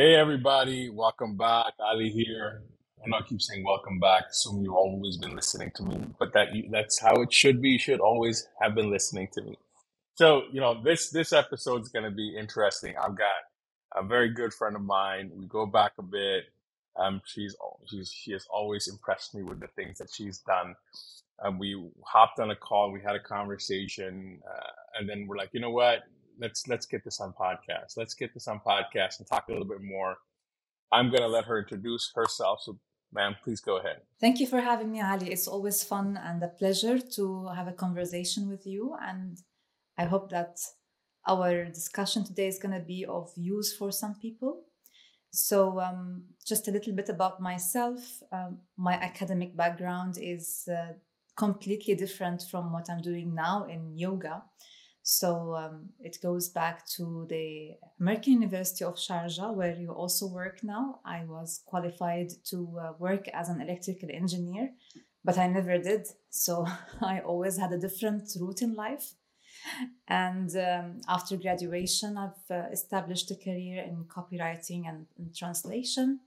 Hey everybody, welcome back. Ali here. I know I keep saying welcome back. Assume you've always been listening to me, but that that's how it should be. You should always have been listening to me. So you know this this episode is going to be interesting. I've got a very good friend of mine. We go back a bit. Um, she's she's she has always impressed me with the things that she's done. Um, we hopped on a call. We had a conversation, uh, and then we're like, you know what? Let's let's get this on podcast. Let's get this on podcast and talk a little bit more. I'm gonna let her introduce herself. So, ma'am, please go ahead. Thank you for having me, Ali. It's always fun and a pleasure to have a conversation with you. And I hope that our discussion today is gonna be of use for some people. So, um, just a little bit about myself. Um, my academic background is uh, completely different from what I'm doing now in yoga. So um, it goes back to the American University of Sharjah, where you also work now. I was qualified to uh, work as an electrical engineer, but I never did. So I always had a different route in life. And um, after graduation, I've uh, established a career in copywriting and, and translation.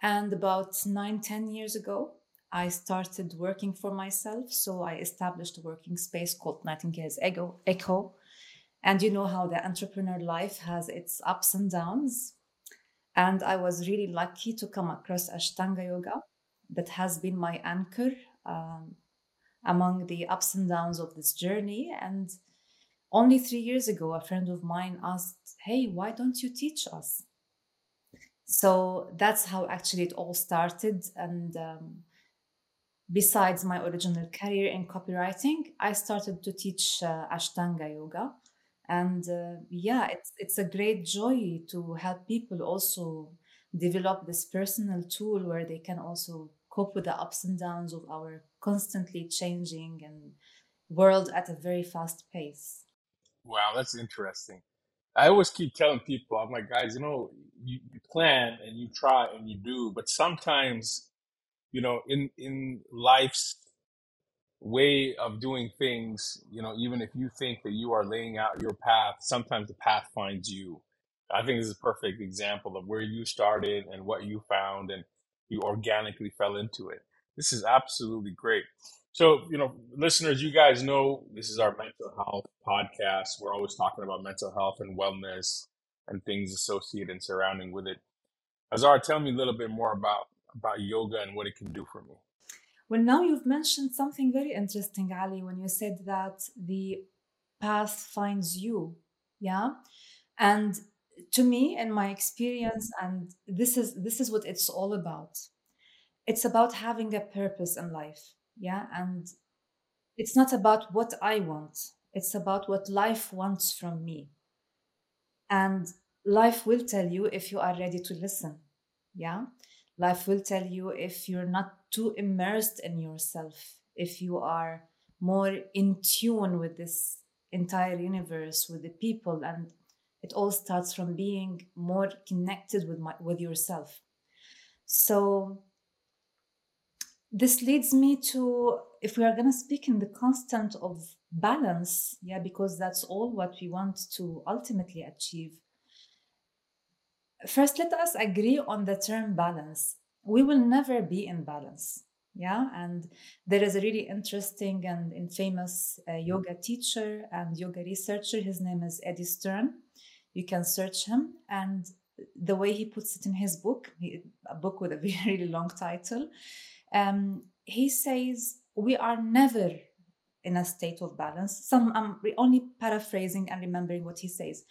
And about nine, ten years ago, I started working for myself. So I established a working space called Nightingale's Echo. Echo. And you know how the entrepreneur life has its ups and downs. And I was really lucky to come across Ashtanga Yoga that has been my anchor um, among the ups and downs of this journey. And only three years ago, a friend of mine asked, Hey, why don't you teach us? So that's how actually it all started. And um, besides my original career in copywriting, I started to teach uh, Ashtanga yoga. And uh, yeah, it's, it's a great joy to help people also develop this personal tool where they can also cope with the ups and downs of our constantly changing and world at a very fast pace. Wow, that's interesting. I always keep telling people, I'm like, guys, you know, you, you plan and you try and you do, but sometimes you know, in in life's way of doing things, you know, even if you think that you are laying out your path, sometimes the path finds you. I think this is a perfect example of where you started and what you found and you organically fell into it. This is absolutely great. So, you know, listeners, you guys know this is our mental health podcast. We're always talking about mental health and wellness and things associated and surrounding with it. Hazar, tell me a little bit more about about yoga and what it can do for me. Well, now you've mentioned something very interesting, Ali, when you said that the path finds you. Yeah. And to me, in my experience, and this is this is what it's all about. It's about having a purpose in life. Yeah. And it's not about what I want. It's about what life wants from me. And life will tell you if you are ready to listen. Yeah. Life will tell you if you're not too immersed in yourself, if you are more in tune with this entire universe, with the people, and it all starts from being more connected with my, with yourself. So this leads me to if we are going to speak in the constant of balance yeah because that's all what we want to ultimately achieve First, let us agree on the term balance. We will never be in balance. Yeah, and there is a really interesting and infamous uh, yoga teacher and yoga researcher. His name is Eddie Stern. You can search him, and the way he puts it in his book, a book with a very really long title, um, he says we are never in a state of balance. Some I'm only paraphrasing and remembering what he says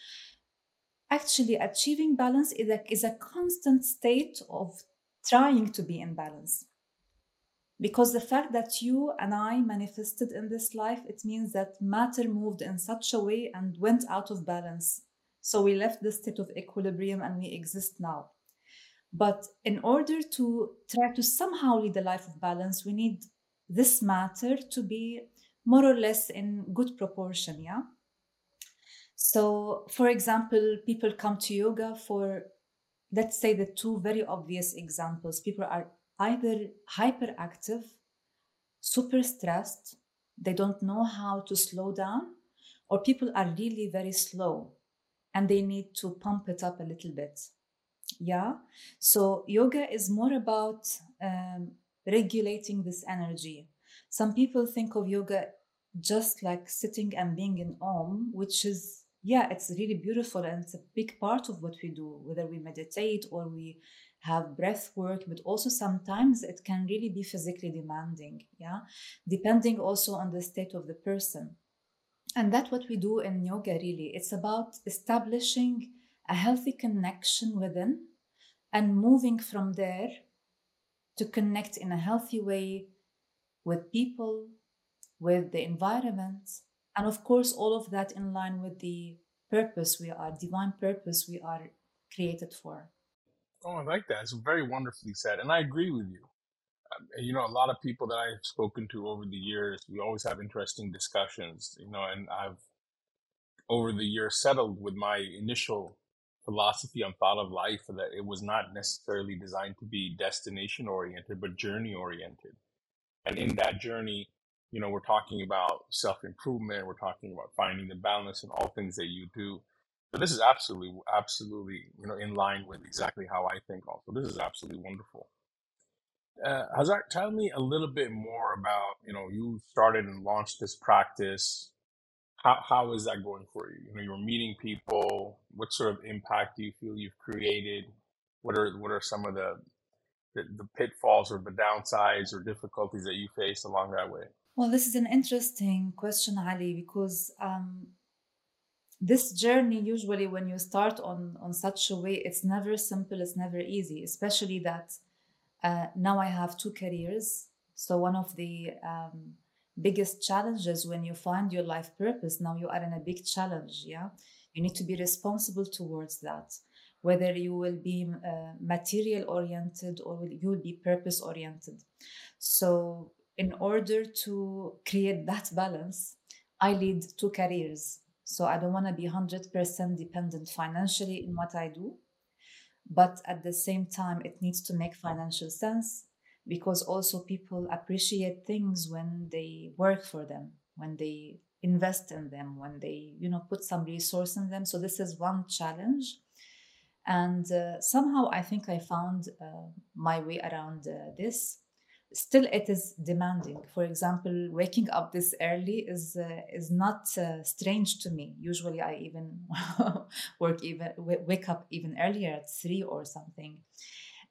actually achieving balance is a, is a constant state of trying to be in balance. Because the fact that you and i manifested in this life it means that matter moved in such a way and went out of balance. So we left the state of equilibrium and we exist now. But in order to try to somehow lead a life of balance we need this matter to be more or less in good proportion yeah so, for example, people come to yoga for, let's say, the two very obvious examples. People are either hyperactive, super stressed, they don't know how to slow down, or people are really very slow and they need to pump it up a little bit. Yeah. So yoga is more about um, regulating this energy. Some people think of yoga just like sitting and being in Om, which is, yeah, it's really beautiful and it's a big part of what we do, whether we meditate or we have breath work, but also sometimes it can really be physically demanding, yeah, depending also on the state of the person. And that's what we do in yoga, really. It's about establishing a healthy connection within and moving from there to connect in a healthy way with people, with the environment, and of course, all of that in line with the purpose we are, divine purpose we are created for. Oh, I like that. It's very wonderfully said. And I agree with you. Um, you know, a lot of people that I've spoken to over the years, we always have interesting discussions, you know, and I've over the years settled with my initial philosophy on thought of life that it was not necessarily designed to be destination oriented, but journey oriented. And in that journey, you know, we're talking about self improvement, we're talking about finding the balance in all things that you do. So this is absolutely, absolutely, you know, in line with exactly how I think. Also, this is absolutely wonderful. Uh, tell me a little bit more about, you know, you started and launched this practice how, how is that going for you? You know, you're meeting people. What sort of impact do you feel you've created? What are what are some of the the, the pitfalls or the downsides or difficulties that you faced along that way? Well, this is an interesting question, Ali, because um, this journey usually when you start on on such a way, it's never simple. It's never easy, especially that uh, now I have two careers. So one of the um, biggest challenges when you find your life purpose now you are in a big challenge yeah you need to be responsible towards that whether you will be uh, material oriented or you will be purpose oriented so in order to create that balance i lead two careers. So i don't want to be 100% dependent financially in what i do but at the same time it needs to make financial sense because also people appreciate things when they work for them when they invest in them when they you know put some resource in them. So this is one challenge. And uh, somehow i think i found uh, my way around uh, this still it is demanding. For example waking up this early is uh, is not uh, strange to me. Usually i even work even wake up even earlier at 3 or something.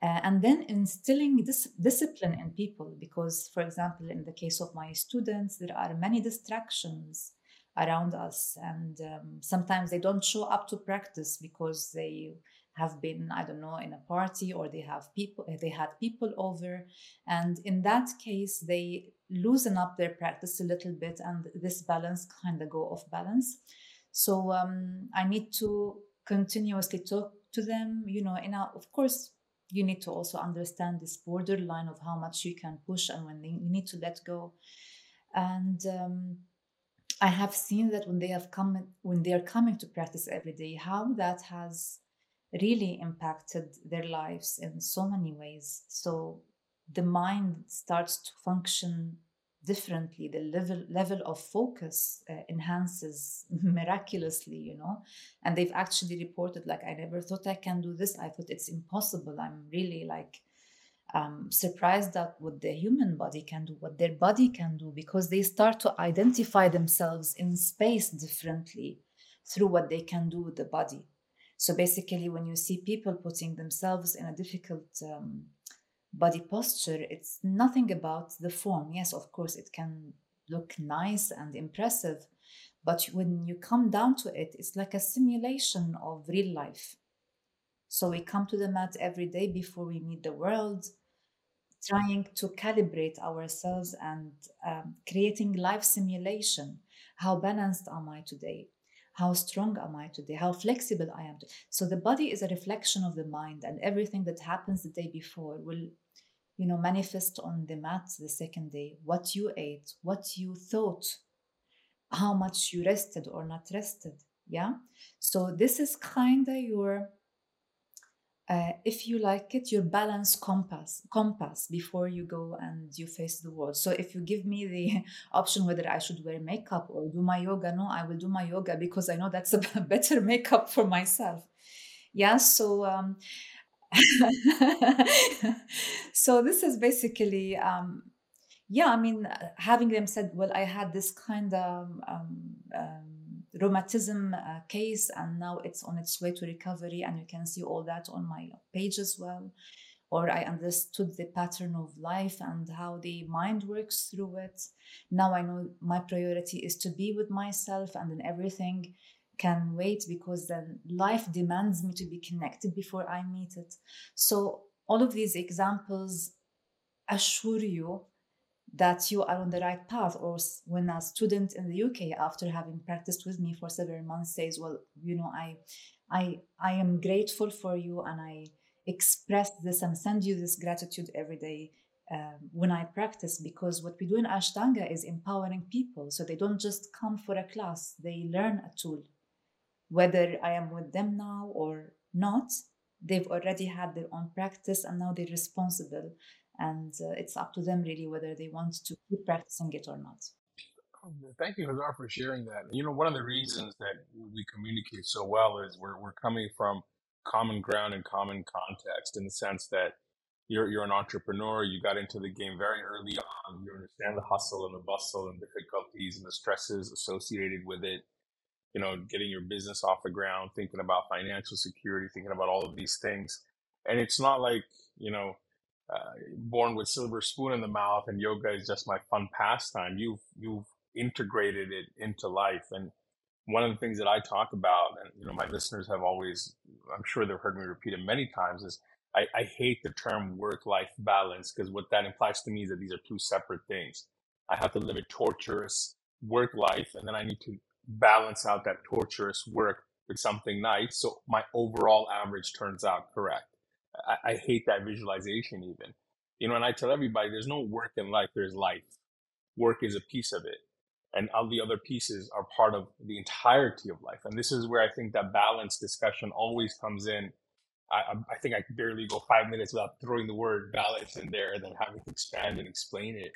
Uh, and then instilling this discipline in people because for example in the case of my students there are many distractions around us and um, sometimes they don't show up to practice because they have been i don't know in a party or they have people they had people over. And in that case they loosen up their practice a little bit and this balance kind of go off balance. So um, i need to continuously talk to them you know and of course you need to also understand this borderline of how much you can push and when you need to let go. And um, i have seen that when they have come when they are coming to practice every day how that has really impacted their lives in so many ways. So the mind starts to function differently. The level level of focus uh, enhances miraculously you know? And they've actually reported like i never thought i can do this. I thought it's impossible. I'm really like um, surprised at what the human body can do what their body can do because they start to identify themselves in space differently through what they can do with the body so basically when you see people putting themselves in a difficult um, body posture, it's nothing about the form. Yes, of course, it can look nice and impressive, but when you come down to it, it's like a simulation of real life. So we come to the mat every day before we meet the world, trying to calibrate ourselves and um, creating life simulation. How balanced am I today? How strong am I today? How flexible I am. Today? So the body is a reflection of the mind, and everything that happens the day before will, you know, manifest on the mat the second day. What you ate, what you thought, how much you rested or not rested. Yeah. So this is kind of your uh, if you like it, your balance compass compass before you go and you face the world. So if you give me the option whether I should wear makeup or do my yoga, no, I will do my yoga because I know that's a better makeup for myself. Yeah. So um, so this is basically um, yeah i mean having them said well i had this kind of um, um, rheumatism uh, case and now it's on its way to recovery and you can see all that on my page as well or i understood the pattern of life and how the mind works through it now i know my priority is to be with myself and then everything can wait because then life demands me to be connected before I meet it. So, all of these examples assure you that you are on the right path. Or when a student in the UK, after having practiced with me for several months, says, "Well, you know, I, I, I am grateful for you, and I express this and send you this gratitude every day." Um, when I practice, because what we do in Ashtanga is empowering people. So they don't just come for a class, they learn a tool whether I am with them now or not, they've already had their own practice and now they're responsible. And uh, it's up to them really whether they want to keep practicing it or not. Thank you, Hazar, for sharing that. You know, one of the reasons that we communicate so well is we're, we're coming from common ground and common context in the sense that you're, you're an entrepreneur, you got into the game very early on, you understand the hustle and the bustle and difficulties and the stresses associated with it you know, getting your business off the ground, thinking about financial security, thinking about all of these things. And it's not like, you know, uh, born with silver spoon in the mouth and yoga is just my fun pastime. You've, you've integrated it into life. And one of the things that I talk about, and, you know, my listeners have always, I'm sure they've heard me repeat it many times is I, I hate the term work life balance because what that implies to me is that these are two separate things. I have to live a torturous work life and then I need to balance out that torturous work with something nice so my overall average turns out correct. I, I hate that visualization even. You know, and I tell everybody there's no work in life, there's life. Work is a piece of it. And all the other pieces are part of the entirety of life. And this is where I think that balance discussion always comes in. I, I think I could barely go five minutes without throwing the word balance in there and then having to expand and explain it.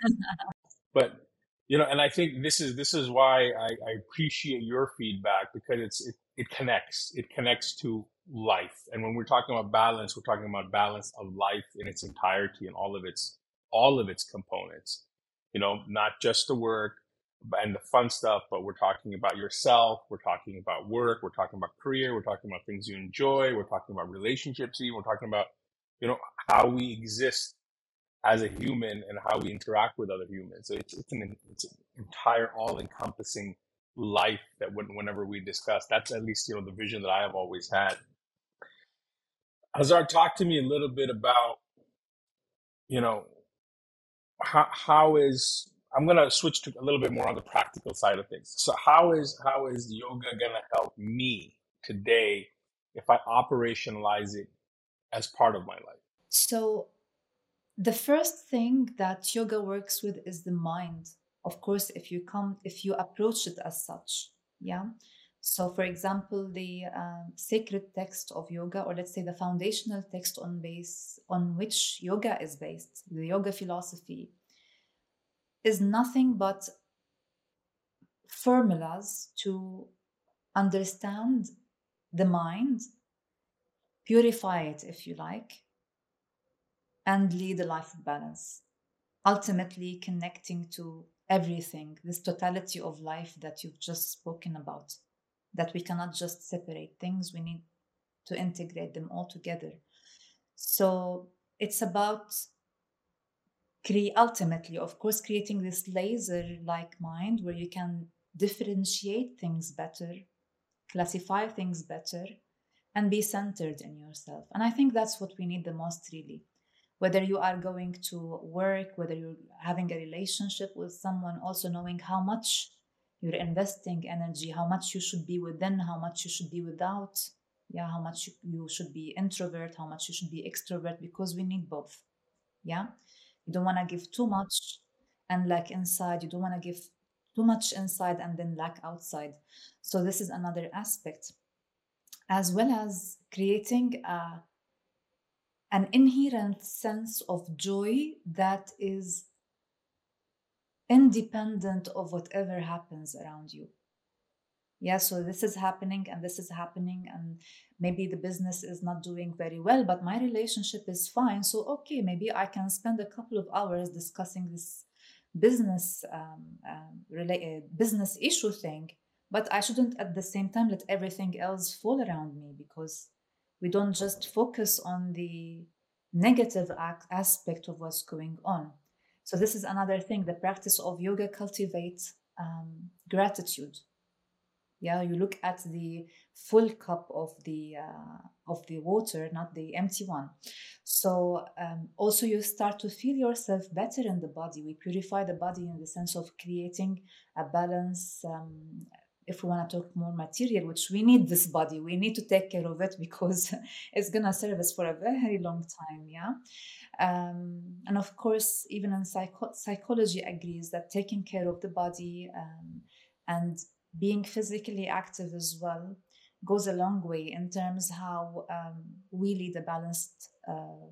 but you know and i think this is this is why i, I appreciate your feedback because it's it, it connects it connects to life and when we're talking about balance we're talking about balance of life in its entirety and all of its all of its components you know not just the work and the fun stuff but we're talking about yourself we're talking about work we're talking about career we're talking about things you enjoy we're talking about relationships even we're talking about you know how we exist as a human and how we interact with other humans. So it's, it's an it's an entire all encompassing life that when, whenever we discuss, that's at least, you know, the vision that I have always had. Hazar, talk to me a little bit about, you know, how, how is, I'm going to switch to a little bit more on the practical side of things. So how is, how is yoga going to help me today if I operationalize it as part of my life? So the first thing that yoga works with is the mind of course if you come if you approach it as such yeah so for example the um, sacred text of yoga or let's say the foundational text on base on which yoga is based the yoga philosophy is nothing but formulas to understand the mind purify it if you like and lead a life of balance, ultimately connecting to everything, this totality of life that you've just spoken about, that we cannot just separate things, we need to integrate them all together. So it's about cre- ultimately, of course, creating this laser like mind where you can differentiate things better, classify things better, and be centered in yourself. And I think that's what we need the most, really whether you are going to work, whether you're having a relationship with someone, also knowing how much you're investing energy, how much you should be within, how much you should be without, yeah, how much you should be introvert, how much you should be extrovert, because we need both. Yeah. You don't want to give too much and lack inside. You don't want to give too much inside and then lack outside. So, this is another aspect, as well as creating a an inherent sense of joy that is independent of whatever happens around you. yeah so this is happening and this is happening and maybe the business is not doing very well but my relationship is fine so okay maybe i can spend a couple of hours discussing this business um, um, related uh, business issue thing but i shouldn't at the same time let everything else fall around me because we don't just focus on the negative aspect of what's going on so this is another thing the practice of yoga cultivates um, gratitude. Yeah you look at the full cup of the uh, of the water not the empty one. So um, also you start to feel yourself better in the body. We purify the body in the sense of creating a balance um, if we want to talk more material which we need this body. We need to take care of it because it's to serve us for a very long time yeah um, and of course even in psycho- psychology agrees that taking care of the body um, and being physically active as well goes a long way in terms how um, we lead a balanced uh,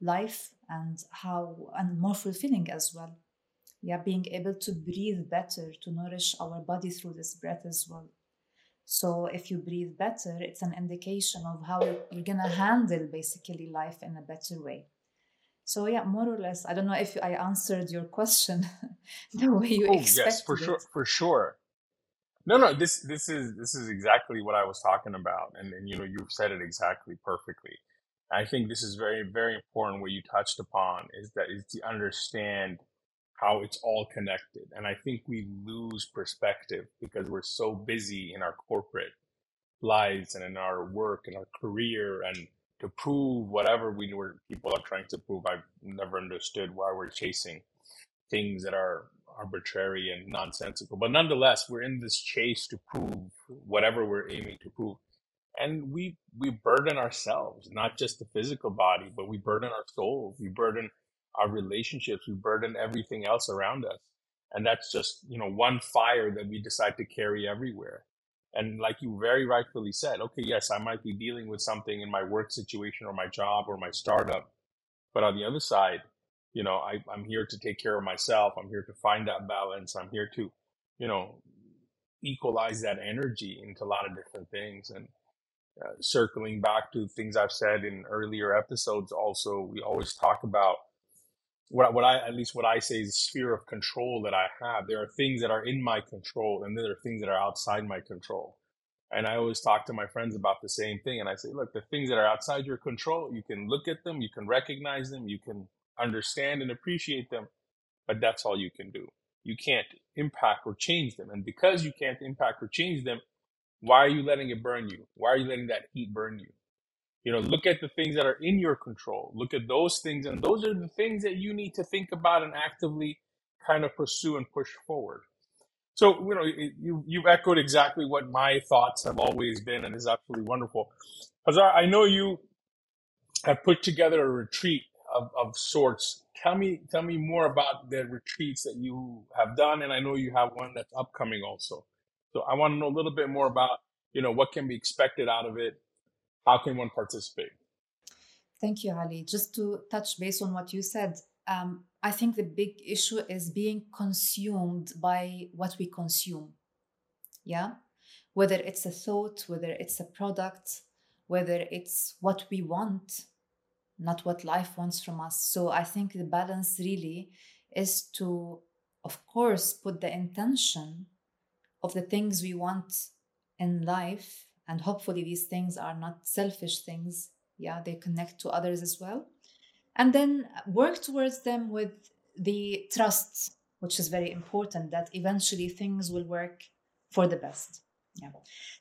life and how and more fulfilling as well. Yeah being able to breathe better to nourish our body through this breath as well. So if you breathe better it's an indication of how you're gonna handle basically life in a better way so yeah more or less i don't know if i answered your question the way you oh, expected yes for sure for sure no, no, this this is this is exactly what I was talking about, and and you know you've said it exactly perfectly. I think this is very very important. What you touched upon is that is to understand how it's all connected, and I think we lose perspective because we're so busy in our corporate lives and in our work and our career and to prove whatever we were people are trying to prove. I've never understood why we're chasing things that are arbitrary and nonsensical. But nonetheless, we're in this chase to prove whatever we're aiming to prove. And we we burden ourselves, not just the physical body, but we burden our souls, we burden our relationships, we burden everything else around us. And that's just, you know, one fire that we decide to carry everywhere. And like you very rightfully said, okay, yes, I might be dealing with something in my work situation or my job or my startup. But on the other side, you know I, i'm here to take care of myself. I'm here to find that balance. I'm here to you know equalize that energy into a lot of different things. And uh, circling back to things i've said in earlier episodes also we always talk about what, what i at least what i say is sphere of control that i have there are things that are in my control and there are things that are outside my control and i always talk to my friends about the same thing and i say look the things that are outside your control you can look at them you can recognize them you can understand and appreciate them, but that's all you can do. You can't impact or change them. And because you can't impact or change them, why are you letting it burn you? Why are you letting that heat burn you? You know, look at the things that are in your control. Look at those things, and those are the things that you need to think about and actively kind of pursue and push forward. So, you know, you you've echoed exactly what my thoughts have always been, and is absolutely wonderful. Hazar, I know you have put together a retreat of, of sorts. Tell me, tell me more about the retreats that you have done, and I know you have one that's upcoming also. So I want to know a little bit more about, you know, what can be expected out of it. How can one participate? Thank you, Ali. Just to touch base on what you said, um, I think the big issue is being consumed by what we consume. Yeah, whether it's a thought, whether it's a product, whether it's what we want not what life wants from us. So I think the balance really is to, of course, put the intention of the things we want in life. And hopefully, these things are not selfish things. Yeah, they connect to others as well. And then work towards them with the trust, which is very important, that eventually things will work for the best. Yeah.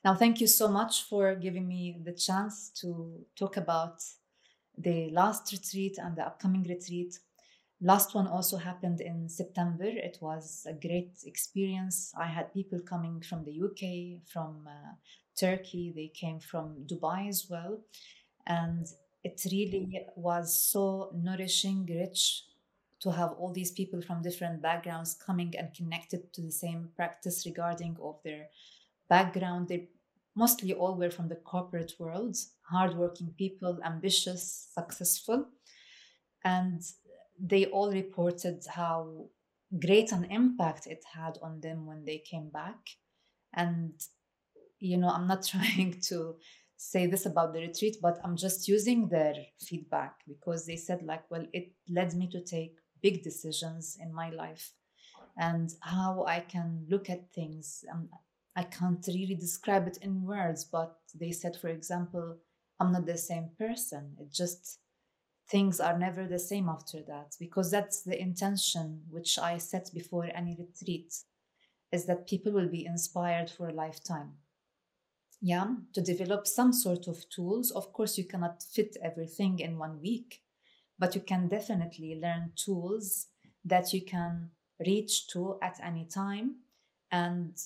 Now, thank you so much for giving me the chance to talk about the last retreat and the upcoming retreat. Last one also happened in September. It was a great experience. I had people coming from the UK, from uh, Turkey, they came from Dubai as well. And it really was so nourishing, rich to have all these people from different backgrounds coming and connected to the same practice regarding of their background, They mostly all were from the corporate world, hardworking people, ambitious, successful. And they all reported how great an impact it had on them when they came back. And you know, I'm not trying to say this about the retreat, but I'm just using their feedback because they said, like, well, it led me to take big decisions in my life and how I can look at things. Um, I can't really describe it in words, but they said, for example, I'm not the same person. It just things are never the same after that because that's the intention which I set before any retreat is that people will be inspired for a lifetime. Yeah, to develop some sort of tools. Of course, you cannot fit everything in one week, but you can definitely learn tools that you can reach to at any time and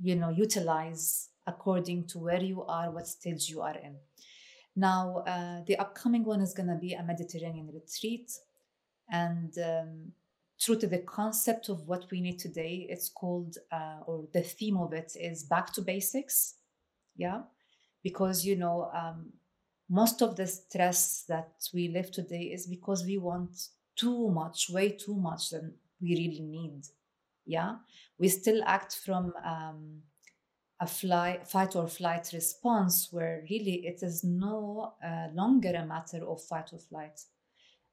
you know utilize according to where you are what stage you are in now uh, the upcoming one is going to be a mediterranean retreat and um, true to the concept of what we need today it's called uh, or the theme of it is back to basics yeah? Because you know um, most of the stress that we live today is because we want too much way too much than we really need. Yeah? We still act from um, a fly, fight or flight response where really it is no uh, longer a matter of fight or flight.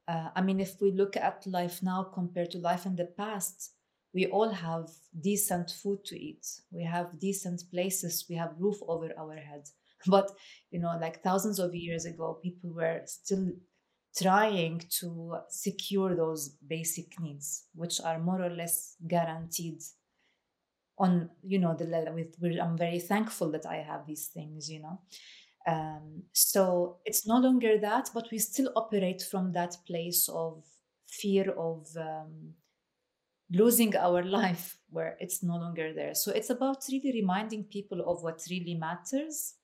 Uh, i mean if we look at life now compared to life in the past we all have decent food to eat. We have decent places. We have roof over our head but you know like thousands of years ago people were still trying to secure those basic needs which are more or less guaranteed on you know the level with i'm very thankful that i have these things you know. Um, so it's no longer that but we still operate from that place of fear of um, losing our life where it's no longer there so it's about really reminding people of what really matters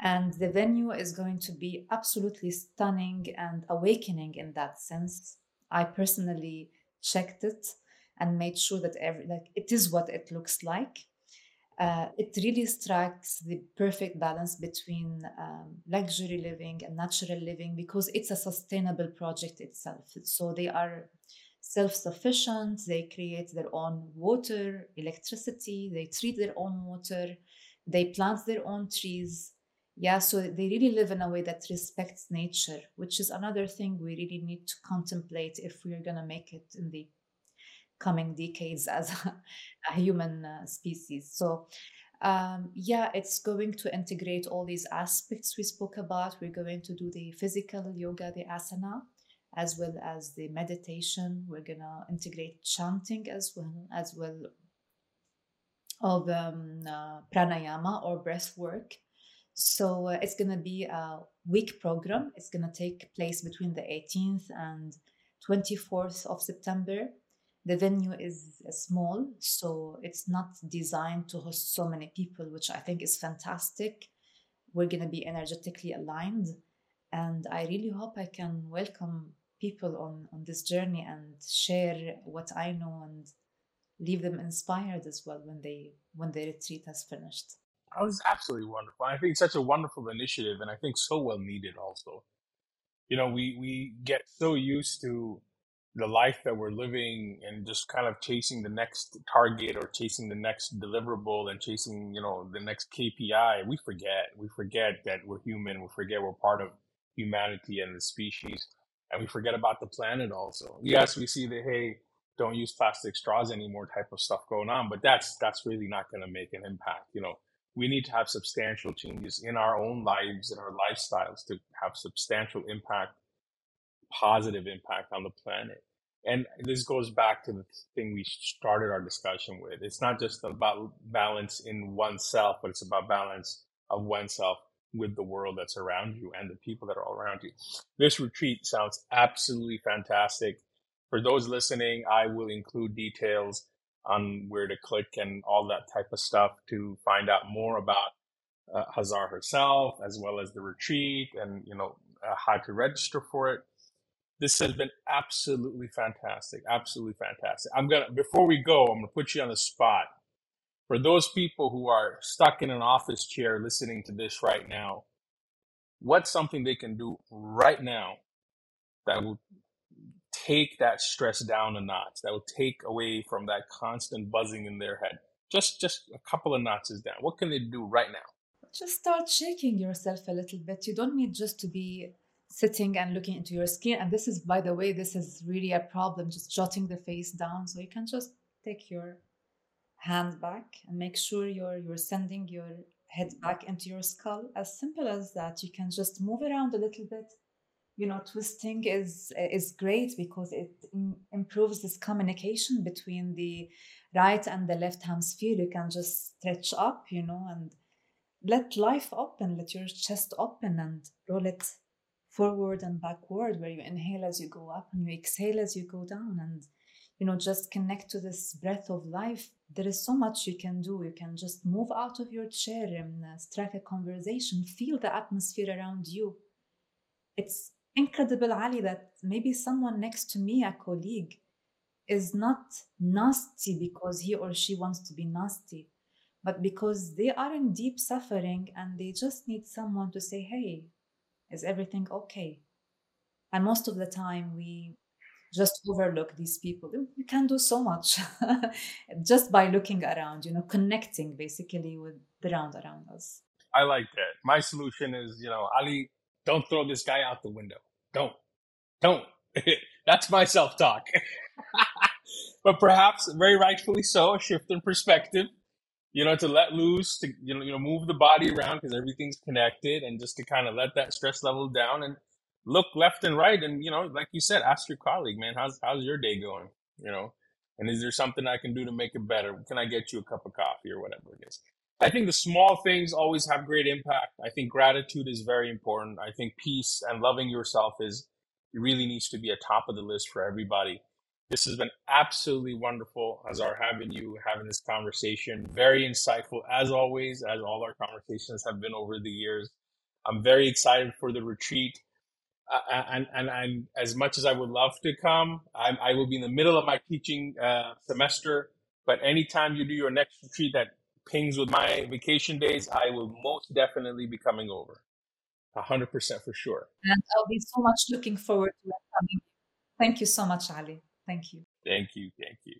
and the venue is going to be absolutely stunning and awakening in that sense. I personally checked it and made sure that every like it is what it looks like. Uh, it really strikes the perfect balance between um, luxury living and natural living because it's a sustainable project itself. So they are self-sufficient. They create their own water, electricity. They treat their own water. They plant their own trees yeah so they really live in a way that respects nature which is another thing we really need to contemplate if we're going to make it in the coming decades as a, a human uh, species so um, yeah it's going to integrate all these aspects we spoke about we're going to do the physical yoga the asana as well as the meditation we're to integrate chanting as well as well of um, uh, pranayama or breath work so uh, it's to be a week program. It's to take place between the 18th and 24th of September. The venue is small, so it's not designed to host so many people, which I think is fantastic. We're to be energetically aligned. And I really hope I can welcome people on, on this journey and share what I know and leave them inspired as well when they when the retreat has finished. Oh, was absolutely wonderful. I think such a wonderful initiative, and I think so well needed. Also, you know, we we get so used to the life that we're living and just kind of chasing the next target or chasing the next deliverable and chasing you know the next KPI. We forget we forget that we're human. We forget we're part of humanity and the species, and we forget about the planet. Also, yes, we see the hey don't use plastic straws anymore type of stuff going on but that's that's really not going to make an impact you know we need to have substantial changes in our own lives and our lifestyles to have substantial impact, positive impact on the planet. And this goes back to the thing we started our discussion with. It's not just about balance in oneself, but it's about balance of oneself with the world that's around you and the people that are all around you. This retreat sounds absolutely fantastic. For those listening, I will include details on where to click and all that type of stuff to find out more about uh, Hazar herself, as well as the retreat and, you know, uh, how to register for it. This has been absolutely fantastic. Absolutely fantastic. I'm going to, before we go, I'm going to put you on the spot. For those people who are stuck in an office chair listening to this right now, what's something they can do right now that will take that stress down a notch. That will take away from that constant buzzing in their head. just just a couple of notches down, what can they do right now? Just start shaking yourself a little bit. You don't need just to be sitting and looking into your skin. And this is, by the way, this is really a problem, just jotting the face down. So you can just take your hand back and make sure you're you're sending your head mm-hmm. back into your skull. As simple as that. You can just move around a little bit. You know, twisting is is great because it improves this communication between the right and the left hemisphere. You can just stretch up, you know, and let life open, let your chest open and roll it forward and backward where you inhale as you go up and you exhale as you go down and you know just connect to this breath of life there is so much you can do. You can just move out of your chair and uh, strike a conversation. Feel the atmosphere around you. It's incredible ali that maybe someone next to me a colleague is not nasty because he or she wants to be nasty but because they are in deep suffering and they just need someone to say hey is everything okay? And most of the time, we just overlook these people. We can do so much just by looking around, you know, connecting basically with the round around us. I like that. My solution is, you know, Ali, don't throw this guy out the window. Don't. Don't. That's my self talk. but perhaps, very rightfully so, a shift in perspective you know, to let loose, to you know, you know, move the body around because everything's connected, and just to kind of let that stress level down and look left and right, and you know, like you said, ask your colleague, man, how's how's your day going? You know, and is there something I can do to make it better? Can I get you a cup of coffee or whatever it is? I think the small things always have great impact. I think gratitude is very important. I think peace and loving yourself is really needs to be a top of the list for everybody. This has been absolutely wonderful, Hazar, having you having this conversation. Very insightful, as always, as all our conversations have been over the years. I'm very excited for the retreat. Uh, and, and, and as much as I would love to come, I, I will be in the middle of my teaching uh, semester. But anytime you do your next retreat that pings with my vacation days, I will most definitely be coming over. 100% for sure. And I'll be so much looking forward to coming. Thank you so much, Ali. Thank you. Thank you. Thank you.